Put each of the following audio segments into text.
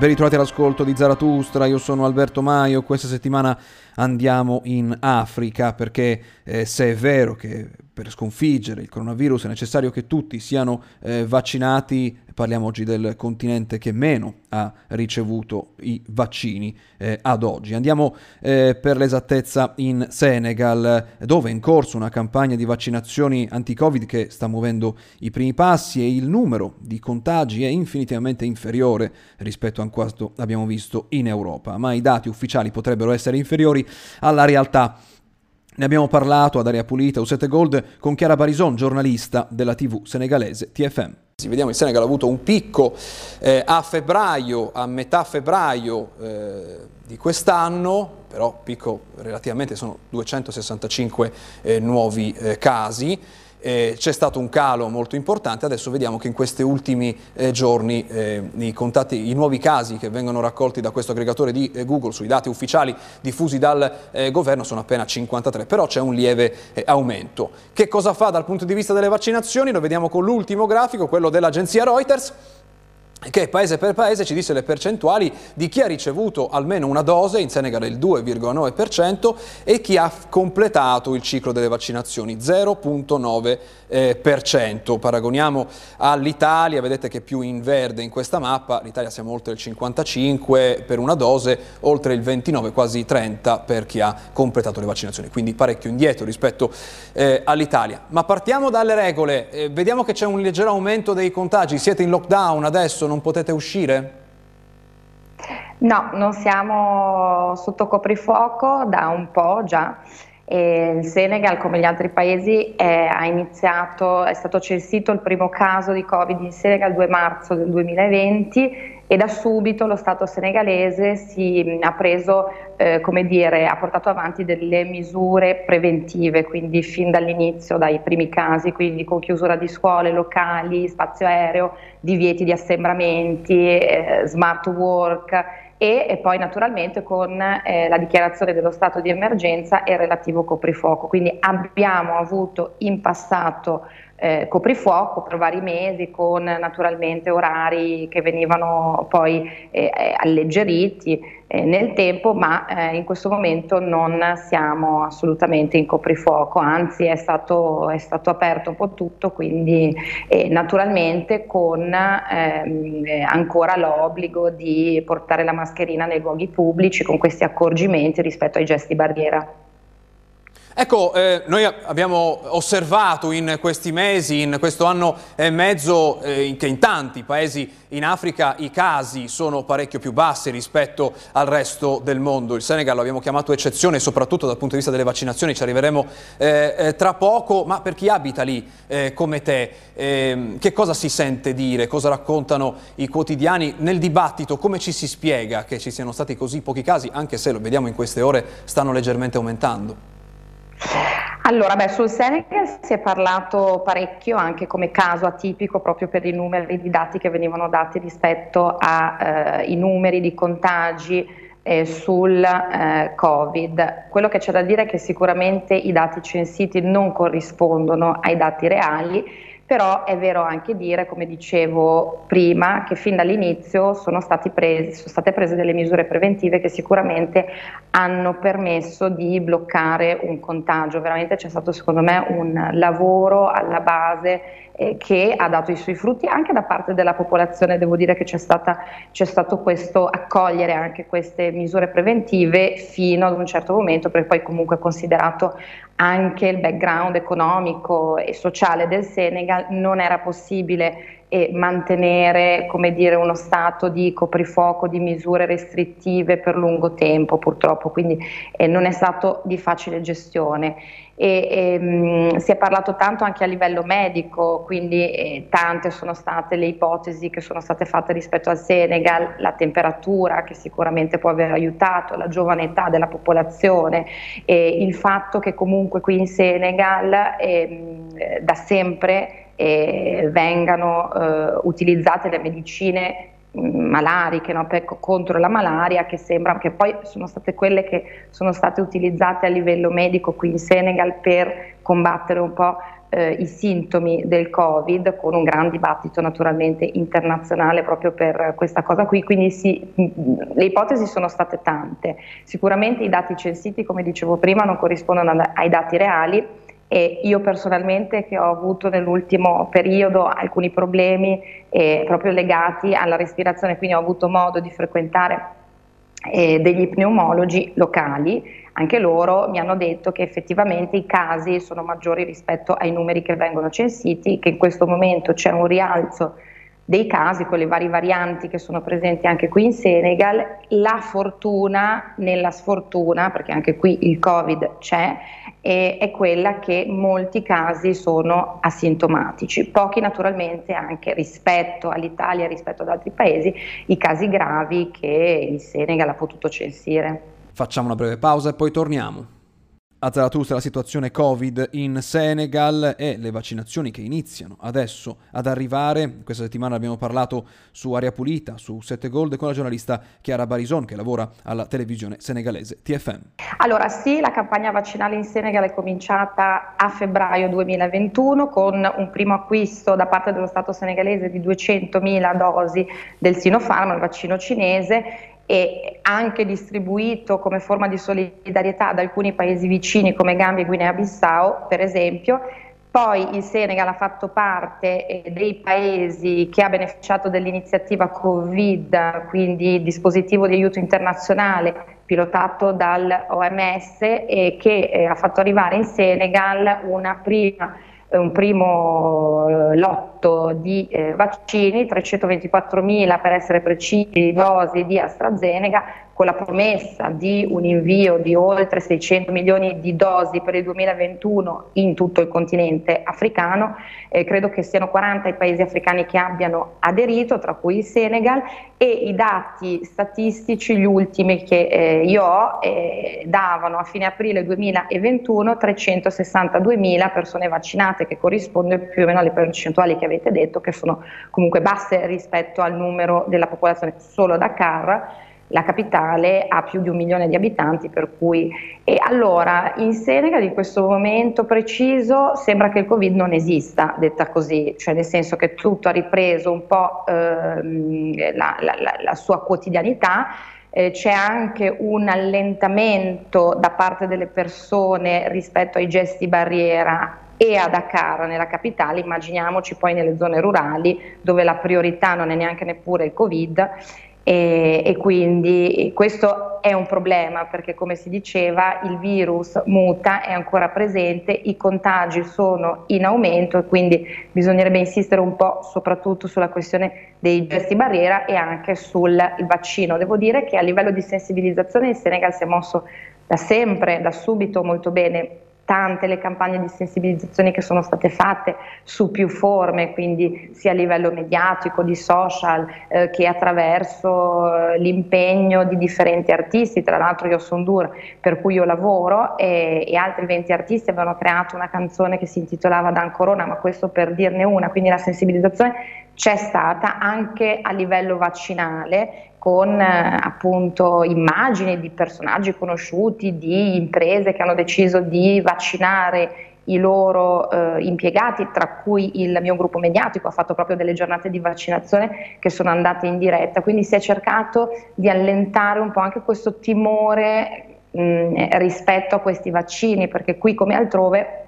Ben ritrovati all'ascolto di Zaratustra, io sono Alberto Maio, questa settimana andiamo in Africa perché eh, se è vero che per sconfiggere il coronavirus è necessario che tutti siano eh, vaccinati, parliamo oggi del continente che meno ha ricevuto i vaccini eh, ad oggi. Andiamo eh, per l'esattezza in Senegal, dove è in corso una campagna di vaccinazioni anti-Covid che sta muovendo i primi passi e il numero di contagi è infinitivamente inferiore rispetto a quanto abbiamo visto in Europa, ma i dati ufficiali potrebbero essere inferiori alla realtà. Ne abbiamo parlato ad Aria Pulita, Usete Gold, con Chiara Barison, giornalista della TV senegalese TFM. Vediamo il Senegal ha avuto un picco eh, a febbraio, a metà febbraio eh, di quest'anno, però picco relativamente sono 265 eh, nuovi eh, casi eh, c'è stato un calo molto importante, adesso vediamo che in questi ultimi eh, giorni eh, i, contatti, i, nuovi casi che vengono raccolti da questo aggregatore di eh, Google sui dati ufficiali diffusi dal eh, governo sono appena 53, però c'è un lieve eh, aumento. Che cosa fa dal punto di vista delle vaccinazioni? Lo vediamo con l'ultimo grafico, quello dell'agenzia Reuters che paese per paese ci disse le percentuali di chi ha ricevuto almeno una dose, in Senegal il 2,9%, e chi ha completato il ciclo delle vaccinazioni, 0,9%. Paragoniamo all'Italia, vedete che più in verde in questa mappa, l'Italia siamo oltre il 55% per una dose, oltre il 29%, quasi 30% per chi ha completato le vaccinazioni, quindi parecchio indietro rispetto eh, all'Italia. Ma partiamo dalle regole, eh, vediamo che c'è un leggero aumento dei contagi, siete in lockdown adesso, non potete uscire? No, non siamo sotto coprifuoco da un po' già. E il Senegal, come gli altri paesi, è, iniziato, è stato censito il primo caso di Covid in Senegal il 2 marzo del 2020 e da subito lo Stato senegalese si ha preso, eh, come dire, ha portato avanti delle misure preventive, quindi fin dall'inizio, dai primi casi, quindi con chiusura di scuole, locali, spazio aereo, divieti di assembramenti, eh, smart work e, e poi naturalmente con eh, la dichiarazione dello stato di emergenza e il relativo coprifuoco. Quindi abbiamo avuto in passato eh, coprifuoco per vari mesi con naturalmente orari che venivano poi eh, eh alleggeriti eh, nel tempo, ma eh, in questo momento non siamo assolutamente in coprifuoco, anzi è stato, è stato aperto un po' tutto, quindi naturalmente con ehm, ancora l'obbligo di portare la mascherina nei luoghi pubblici con questi accorgimenti rispetto ai gesti barriera. Ecco, eh, noi abbiamo osservato in questi mesi, in questo anno e mezzo, eh, che in tanti paesi in Africa i casi sono parecchio più bassi rispetto al resto del mondo. Il Senegal lo abbiamo chiamato eccezione, soprattutto dal punto di vista delle vaccinazioni, ci arriveremo eh, eh tra poco, ma per chi abita lì eh, come te, ehm, che cosa si sente dire, cosa raccontano i quotidiani nel dibattito, come ci si spiega che ci siano stati così pochi casi, anche se lo vediamo in queste ore stanno leggermente aumentando? Allora, beh, sul Senegal si è parlato parecchio anche come caso atipico proprio per i numeri di dati che venivano dati rispetto ai eh, numeri di contagi eh, sul eh, Covid. Quello che c'è da dire è che sicuramente i dati censiti non corrispondono ai dati reali però è vero anche dire, come dicevo prima, che fin dall'inizio sono, sono, state prese delle misure preventive che sicuramente hanno permesso di bloccare un contagio. Veramente c'è stato secondo me un lavoro alla base eh, che ha dato i suoi frutti anche da parte della popolazione, devo dire che c'è, stata, c'è stato questo accogliere anche queste misure preventive fino ad un certo momento, perché poi comunque considerato anche il background economico e sociale del Senegal, non era possibile e mantenere dire, uno stato di coprifuoco, di misure restrittive per lungo tempo purtroppo, quindi eh, non è stato di facile gestione. E, e, ehm, mh, si è parlato tanto anche a livello medico, quindi eh, tante sono state le ipotesi che sono state fatte rispetto al Senegal, la temperatura che sicuramente può aver aiutato, la giovane età della popolazione, e il fatto che comunque qui in Senegal eh, da sempre eh, vengano eh, utilizzate le medicine mm, malariche no, per, contro la malaria che sembra che poi sono state quelle che sono state utilizzate a livello medico qui in Senegal per combattere un po' eh, i sintomi del Covid, con un gran dibattito naturalmente internazionale proprio per questa cosa qui, quindi sì, le ipotesi sono state tante. Sicuramente i dati censiti, come dicevo prima, non corrispondono ai dati reali e io personalmente che ho avuto nell'ultimo periodo alcuni problemi eh, proprio legati alla respirazione, quindi ho avuto modo di frequentare eh, degli pneumologi locali, anche loro mi hanno detto che effettivamente i casi sono maggiori rispetto ai numeri che vengono censiti, che in questo momento c'è un rialzo dei casi con le varie varianti che sono presenti anche qui in Senegal, la fortuna nella sfortuna, perché anche qui il Covid c'è, è, quella che molti casi sono asintomatici, pochi naturalmente anche rispetto all'Italia, rispetto ad altri paesi, i casi gravi che il Senegal ha potuto censire. Facciamo una breve pausa e poi torniamo a Zarathustra la situazione Covid in Senegal e le vaccinazioni che iniziano adesso ad arrivare. Questa settimana abbiamo parlato su Aria Pulita, su 7 Gold con la giornalista Chiara Barison che lavora alla televisione senegalese TFM. Allora sì, la campagna vaccinale in Senegal è cominciata a febbraio 2021 con un primo acquisto da parte dello Stato senegalese di 200.000 dosi del Sinopharm, il vaccino cinese e anche distribuito come forma di solidarietà ad alcuni paesi vicini come Gambia e Guinea-Bissau, per esempio. Poi il Senegal ha fatto parte eh, dei paesi che ha beneficiato dell'iniziativa Covid, quindi dispositivo di aiuto internazionale pilotato dall'OMS e che eh, ha fatto arrivare in Senegal una prima un primo eh, lotto di eh, vaccini, 324.000 per essere precisi dosi di AstraZeneca, con la promessa di un invio di oltre 600 milioni di dosi per il 2021 in tutto il continente africano. Eh, credo che siano 40 i paesi africani che abbiano aderito, tra cui il Senegal, e i dati statistici, gli ultimi che eh, io ho, eh, davano a fine aprile 2021 362 mila persone vaccinate, che corrisponde più o meno alle percentuali che avete detto, che sono comunque basse rispetto al numero della popolazione solo Dakar la capitale ha più di un milione di abitanti, per cui e allora in Senegal in questo momento preciso sembra che il Covid non esista, detta così, cioè nel senso che tutto ha ripreso un po' ehm, la, la, la, la sua quotidianità. Eh, c'è anche un allentamento da parte delle persone rispetto ai gesti barriera e a Dakar, nella capitale, immaginiamoci poi nelle zone rurali dove la priorità non è neanche neppure il Covid e, e, quindi questo è un problema perché come si diceva il virus muta, è ancora presente, i contagi sono in aumento e quindi bisognerebbe insistere un po' soprattutto sulla questione dei gesti barriera e anche sul vaccino. Devo dire che a livello di sensibilizzazione il Senegal si è mosso da sempre, da subito molto bene tante le campagne di sensibilizzazione che sono state fatte su più forme, quindi sia a livello mediatico, di social, eh, che attraverso eh, l'impegno di differenti artisti. Tra l'altro io sono Dur, per cui io lavoro, e, e, altri 20 artisti avevano creato una canzone che si intitolava Dan Corona, ma questo per dirne una, quindi la sensibilizzazione c'è stata anche a livello vaccinale con eh, appunto immagini di personaggi conosciuti, di imprese che hanno deciso di vaccinare i loro eh, impiegati, tra cui il mio gruppo mediatico ha fatto proprio delle giornate di vaccinazione che sono andate in diretta, quindi si è cercato di allentare un po' anche questo timore mh, rispetto a questi vaccini, perché qui come altrove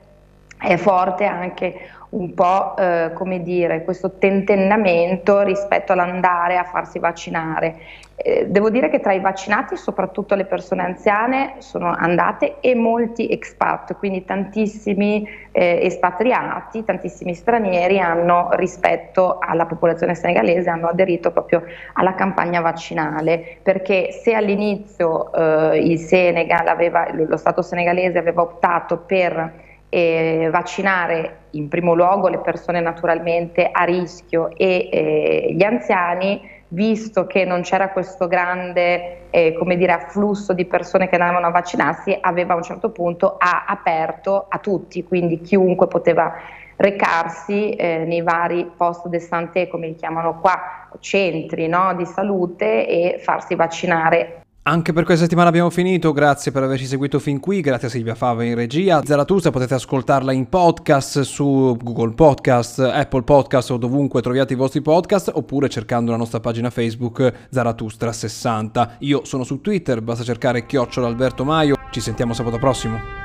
è forte anche un po' eh, come dire questo tentennamento rispetto all'andare a farsi vaccinare. Eh, devo dire che tra i vaccinati, soprattutto le persone anziane, sono andate e molti expat, quindi tantissimi eh, espatriati, tantissimi stranieri hanno rispetto alla popolazione senegalese hanno aderito proprio alla campagna vaccinale, perché se all'inizio eh, il Senegal aveva, lo Stato senegalese aveva optato per eh, vaccinare in primo luogo le persone naturalmente a rischio e eh, gli anziani, visto che non c'era questo grande eh, dire, afflusso di persone che andavano a vaccinarsi, aveva a un certo punto aperto a tutti, quindi chiunque poteva recarsi eh, nei vari post de santé, come li chiamano qua, centri no, di salute e farsi vaccinare Anche per questa settimana abbiamo finito, grazie per averci seguito fin qui, grazie a Silvia Fava in regia. Zaratustra potete ascoltarla in podcast su Google Podcast, Apple Podcast o dovunque troviate i vostri podcast oppure cercando la nostra pagina Facebook Zaratustra60. Io sono su Twitter, basta cercare chiocciola Alberto Maio. Ci sentiamo sabato prossimo.